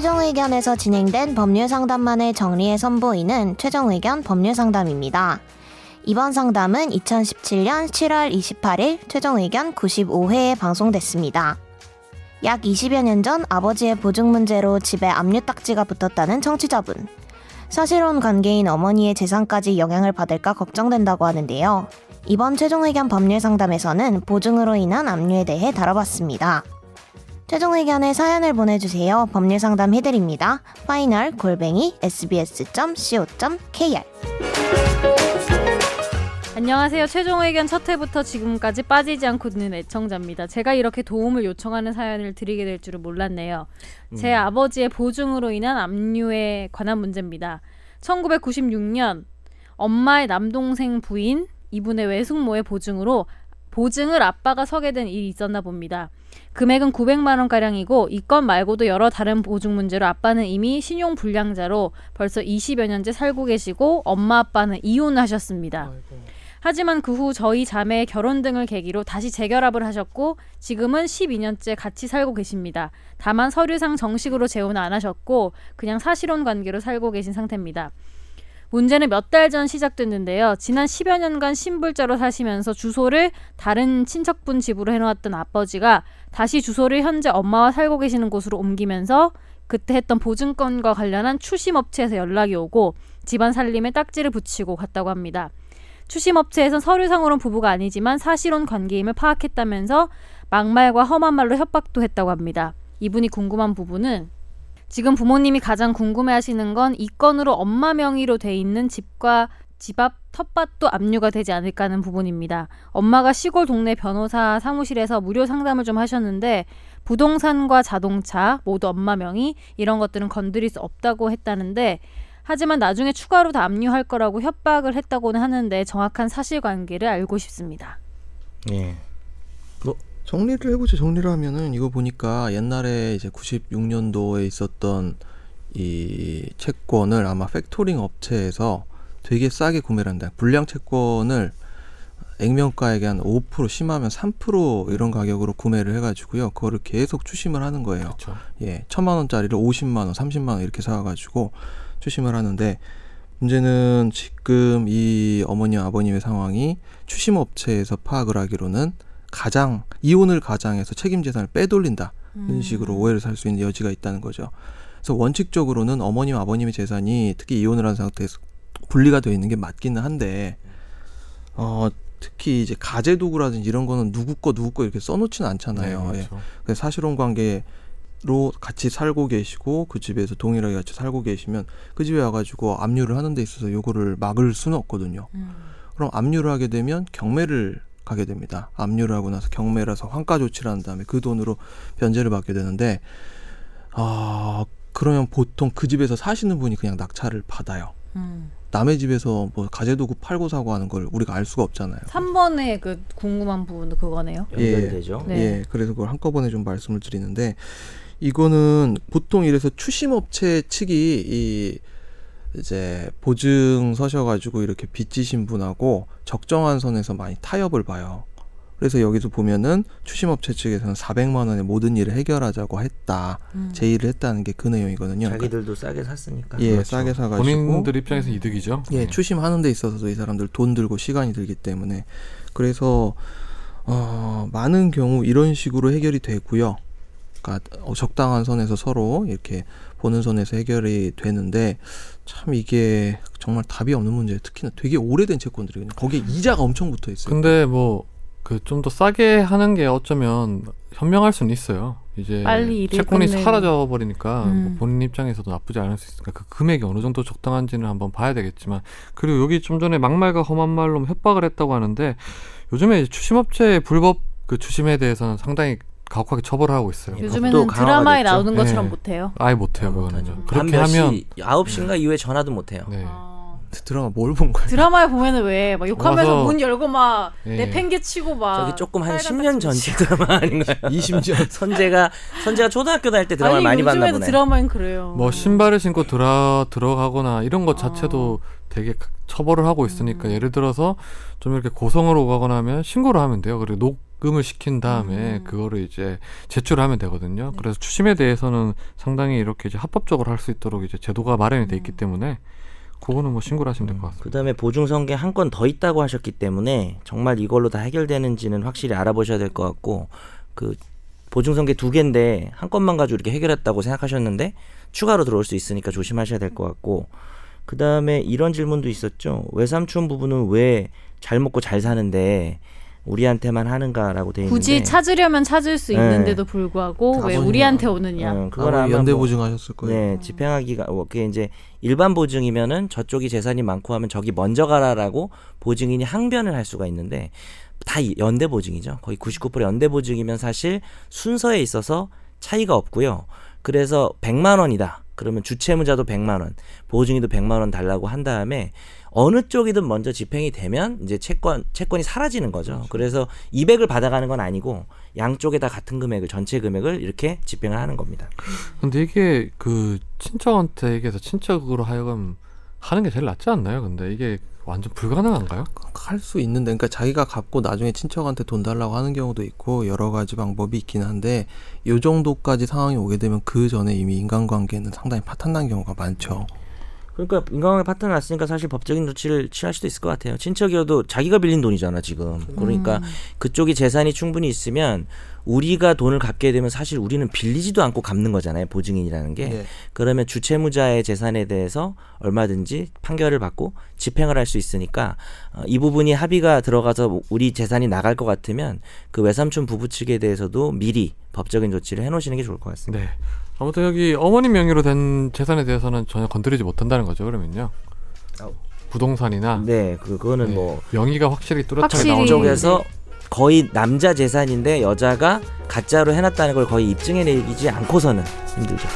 최종 의견에서 진행된 법률 상담만을 정리해 선보이는 최종 의견 법률 상담입니다. 이번 상담은 2017년 7월 28일 최종 의견 95회에 방송됐습니다. 약 20여 년 전 아버지의 보증 문제로 집에 압류 딱지가 붙었다는 청취자분. 사실혼 관계인 어머니의 재산까지 영향을 받을까 걱정된다고 하는데요. 이번 최종 의견 법률 상담에서는 보증으로 인한 압류에 대해 다뤄봤습니다. 최종 의견에 사연을 보내주세요. 법률 상담 해드립니다. 파이널 골뱅이 sbs.co.kr 안녕하세요. 최종 의견 첫 회부터 지금까지 빠지지 않고 듣는 애청자입니다. 제가 이렇게 도움을 요청하는 사연을 드리게 될 줄은 몰랐네요. 제 아버지의 보증으로 인한 압류에 관한 문제입니다. 1996년 엄마의 남동생 부인 이분의 외숙모의 보증으로 보증을 아빠가 서게 된 일이 있었나 봅니다. 금액은 900만 원 가량이고 이 건 말고도 여러 다른 보증 문제로 아빠는 이미 신용 불량자로 벌써 20여 년째 살고 계시고 엄마 아빠는 이혼하셨습니다. 하지만 그 후 저희 자매의 결혼 등을 계기로 다시 재결합을 하셨고 지금은 12년째 같이 살고 계십니다. 다만 서류상 정식으로 재혼은 안 하셨고 그냥 사실혼 관계로 살고 계신 상태입니다. 문제는 몇 달 전 시작됐는데요. 지난 10여 년간 신불자로 사시면서 주소를 다른 친척분 집으로 해놓았던 아버지가 다시 주소를 현재 엄마와 살고 계시는 곳으로 옮기면서 그때 했던 보증건과 관련한 추심업체에서 연락이 오고 집안 살림에 딱지를 붙이고 갔다고 합니다. 추심업체에선 서류상으로는 부부가 아니지만 사실혼 관계임을 파악했다면서 막말과 험한 말로 협박도 했다고 합니다. 이분이 궁금한 부분은 지금 부모님이 가장 궁금해하시는 건 이 건으로 엄마 명의로 돼 있는 집과 집 앞 텃밭도 압류가 되지 않을까 하는 부분입니다. 엄마가 시골 동네 변호사 사무실에서 무료 상담을 좀 하셨는데 부동산과 자동차 모두 엄마 명의 이런 것들은 건드릴 수 없다고 했다는데 하지만 나중에 추가로 다 압류할 거라고 협박을 했다고는 하는데 정확한 사실관계를 알고 싶습니다. 예. 뭐 정리를 해보죠. 정리를 하면은 이거 보니까 옛날에 이제 96년도에 있었던 이 채권을 아마 팩토링 업체에서 되게 싸게 구매를 한다. 불량 채권을 액면가액의 한5% 심하면 3% 이런 가격으로 구매를 해가지고요. 그거를 계속 추심을 하는 거예요. 그렇죠. 예, 천만 원짜리를 50만 원, 30만 원 이렇게 사가지고 추심을 하는데 문제는 지금 이 어머님 아버님의 상황이 추심 업체에서 파악을 하기로는 가장 이혼을 가장해서 책임 재산을 빼돌린다 이런 식으로 오해를 살 수 있는 여지가 있다는 거죠. 그래서 원칙적으로는 어머님 아버님의 재산이 특히 이혼을 한 상태에서 분리가 되어 있는 게 맞기는 한데 어 특히 이제 가재 도구라든지 이런 거는 누구 거 누구 거 이렇게 써놓지는 않잖아요. 네, 예. 그렇죠. 그래서 사실혼 관계 로 같이 살고 계시고 그 집에서 동일하게 같이 살고 계시면 그 집에 와가지고 압류를 하는 데 있어서 요거를 막을 수는 없거든요. 음. 그럼 압류를 하게 되면 경매를 가게 됩니다. 압류를 하고 나서 경매라서 환가 조치를 한 다음에 그 돈으로 변제를 받게 되는데 아 그러면 보통 그 집에서 사시는 분이 그냥 낙찰을 받아요. 음. 남의 집에서 뭐 가재도구 팔고 사고 하는 걸 우리가 알 수가 없잖아요. 3번의 그 궁금한 부분도 그거네요. 연결되죠. 네. 예, 그래서 그걸 한꺼번에 좀 말씀을 드리는데 이거는 보통 이래서 추심업체 측이 이 이제 보증 서셔가지고 이렇게 빚지신 분하고 적정한 선에서 많이 타협을 봐요. 그래서 여기서 보면은 추심업체 측에서는 400만 원의 모든 일을 해결하자고 했다, 음. 제의를 했다는 게 그 내용이거든요. 그러니까 자기들도 싸게 샀으니까. 예, 그렇죠. 싸게 사가지고 본인들 입장에서 이득이죠. 예, 네. 추심하는 데 있어서도 이 사람들 돈 들고 시간이 들기 때문에 그래서 어, 많은 경우 이런 식으로 해결이 되고요. 그러니까 어, 적당한 선에서 서로 이렇게 보는 선에서 해결이 되는데 참 이게 정말 답이 없는 문제예요. 특히나 되게 오래된 채권들이거든요. 거기에 이자가 엄청 붙어 있어요. 근데 뭐 그 좀 더 싸게 하는 게 어쩌면 현명할 수는 있어요. 이제 채권이 끝내고. 사라져 버리니까 음. 뭐 본인 입장에서도 나쁘지 않을 수 있으니까 그 금액이 어느 정도 적당한지는 한번 봐야 되겠지만 그리고 여기 좀 전에 막말과 험한 말로 협박을 했다고 하는데 요즘에 이제 추심업체의 불법 그 추심에 대해서는 상당히 가혹하게 처벌을 하고 있어요. 예. 요즘에는 드라마에 됐죠. 나오는 것처럼 네. 못해요. 아예 못해요 그거는. 그렇게 하면 시, 9시인가 이후에 전화도 못해요. 네. 어. 드라마 뭘 본 거예요? 드라마에 보면은 왜 막 욕하면서 와서- 문 열고 막 예. 내팽개치고 막 저기 조금 한 빨간 10년 딱지 전쯤 드라마 아닌가요? 20년 선재가 선재가 초등학교 다닐 때 드라마 아니 많이 봤나 요즘에도 보네. 드라마엔 그래요. 뭐 신발을 신고 들어 들어가거나 이런 것 자체도 아. 되게 가- 처벌을 하고 있으니까 음. 예를 들어서 좀 이렇게 고성으로 오가거나 하면 신고를 하면 돼요. 그리고 녹 입금을 시킨 다음에 음. 그거를 이제 제출하면 되거든요. 그래서 추심에 대해서는 상당히 이렇게 이제 합법적으로 할 수 있도록 이제 제도가 마련이 돼 있기 때문에 그거는 뭐 신고를 하시면 될 것 같습니다. 그다음에 보증성계 한 건 더 있다고 하셨기 때문에 정말 이걸로 다 해결되는지는 확실히 알아보셔야 될 것 같고 그 보증성계 두 개인데 한 건만 가지고 이렇게 해결했다고 생각하셨는데 추가로 들어올 수 있으니까 조심하셔야 될 것 같고 그다음에 이런 질문도 있었죠. 외삼촌 부부는 왜 잘 먹고 잘 사는데 우리한테만 하는가라고 돼 있는데 굳이 찾으려면 찾을 수 네. 있는데도 불구하고 왜 우리한테 오느냐. 음, 그건 아마 연대 뭐- 보증하셨을 거예요. 네, 집행하기가 어, 그게 이제 일반 보증이면은 저쪽이 재산이 많고 하면 저기 먼저 가라라고 보증인이 항변을 할 수가 있는데 다 이- 연대 보증이죠. 거의 99% 연대 보증이면 사실 순서에 있어서 차이가 없고요. 그래서 100만 원이다. 그러면 주채무자도 100만 원, 보증인도 100만 원 달라고 한 다음에 어느 쪽이든 먼저 집행이 되면 이제 채권 채권이 사라지는 거죠. 그래서 200을 받아가는 건 아니고 양쪽에 다 같은 금액을 전체 금액을 이렇게 집행을 하는 겁니다. 근데 이게 그 친척한테 얘기해서 친척으로 하여금 하는 게 제일 낫지 않나요? 근데 이게 완전 불가능한가요? 할 수 있는데 그러니까 자기가 갚고 나중에 친척한테 돈 달라고 하는 경우도 있고 여러 가지 방법이 있긴 한데 요 정도까지 상황이 오게 되면 그 전에 이미 인간관계는 상당히 파탄난 경우가 많죠. 그러니까 인간관계 파탄 났으니까 사실 법적인 조치를 취할 수도 있을 것 같아요. 친척이어도 자기가 빌린 돈이잖아 지금. 그러니까 그쪽이 재산이 충분히 있으면 우리가 돈을 갚게 되면 사실 우리는 빌리지도 않고 갚는 거잖아요. 보증인이라는 게. 예. 그러면 주채무자의 재산에 대해서 얼마든지 판결을 받고 집행을 할 수 있으니까 어, 이 부분이 합의가 들어가서 우리 재산이 나갈 것 같으면 그 외삼촌 부부 측에 대해서도 미리 법적인 조치를 해놓으시는 게 좋을 것 같습니다. 네. 아무튼 여기 어머님 명의로 된 재산에 대해서는 전혀 건드리지 못한다는 거죠. 그러면요. 부동산이나 네, 그 그거는 네. 뭐 명의가 확실히 뚜렷하게 확실히 나오는 쪽에서 거의 남자 재산인데 여자가 가짜로 해놨다는 걸 거의 입증해내지 않고서는 힘들죠.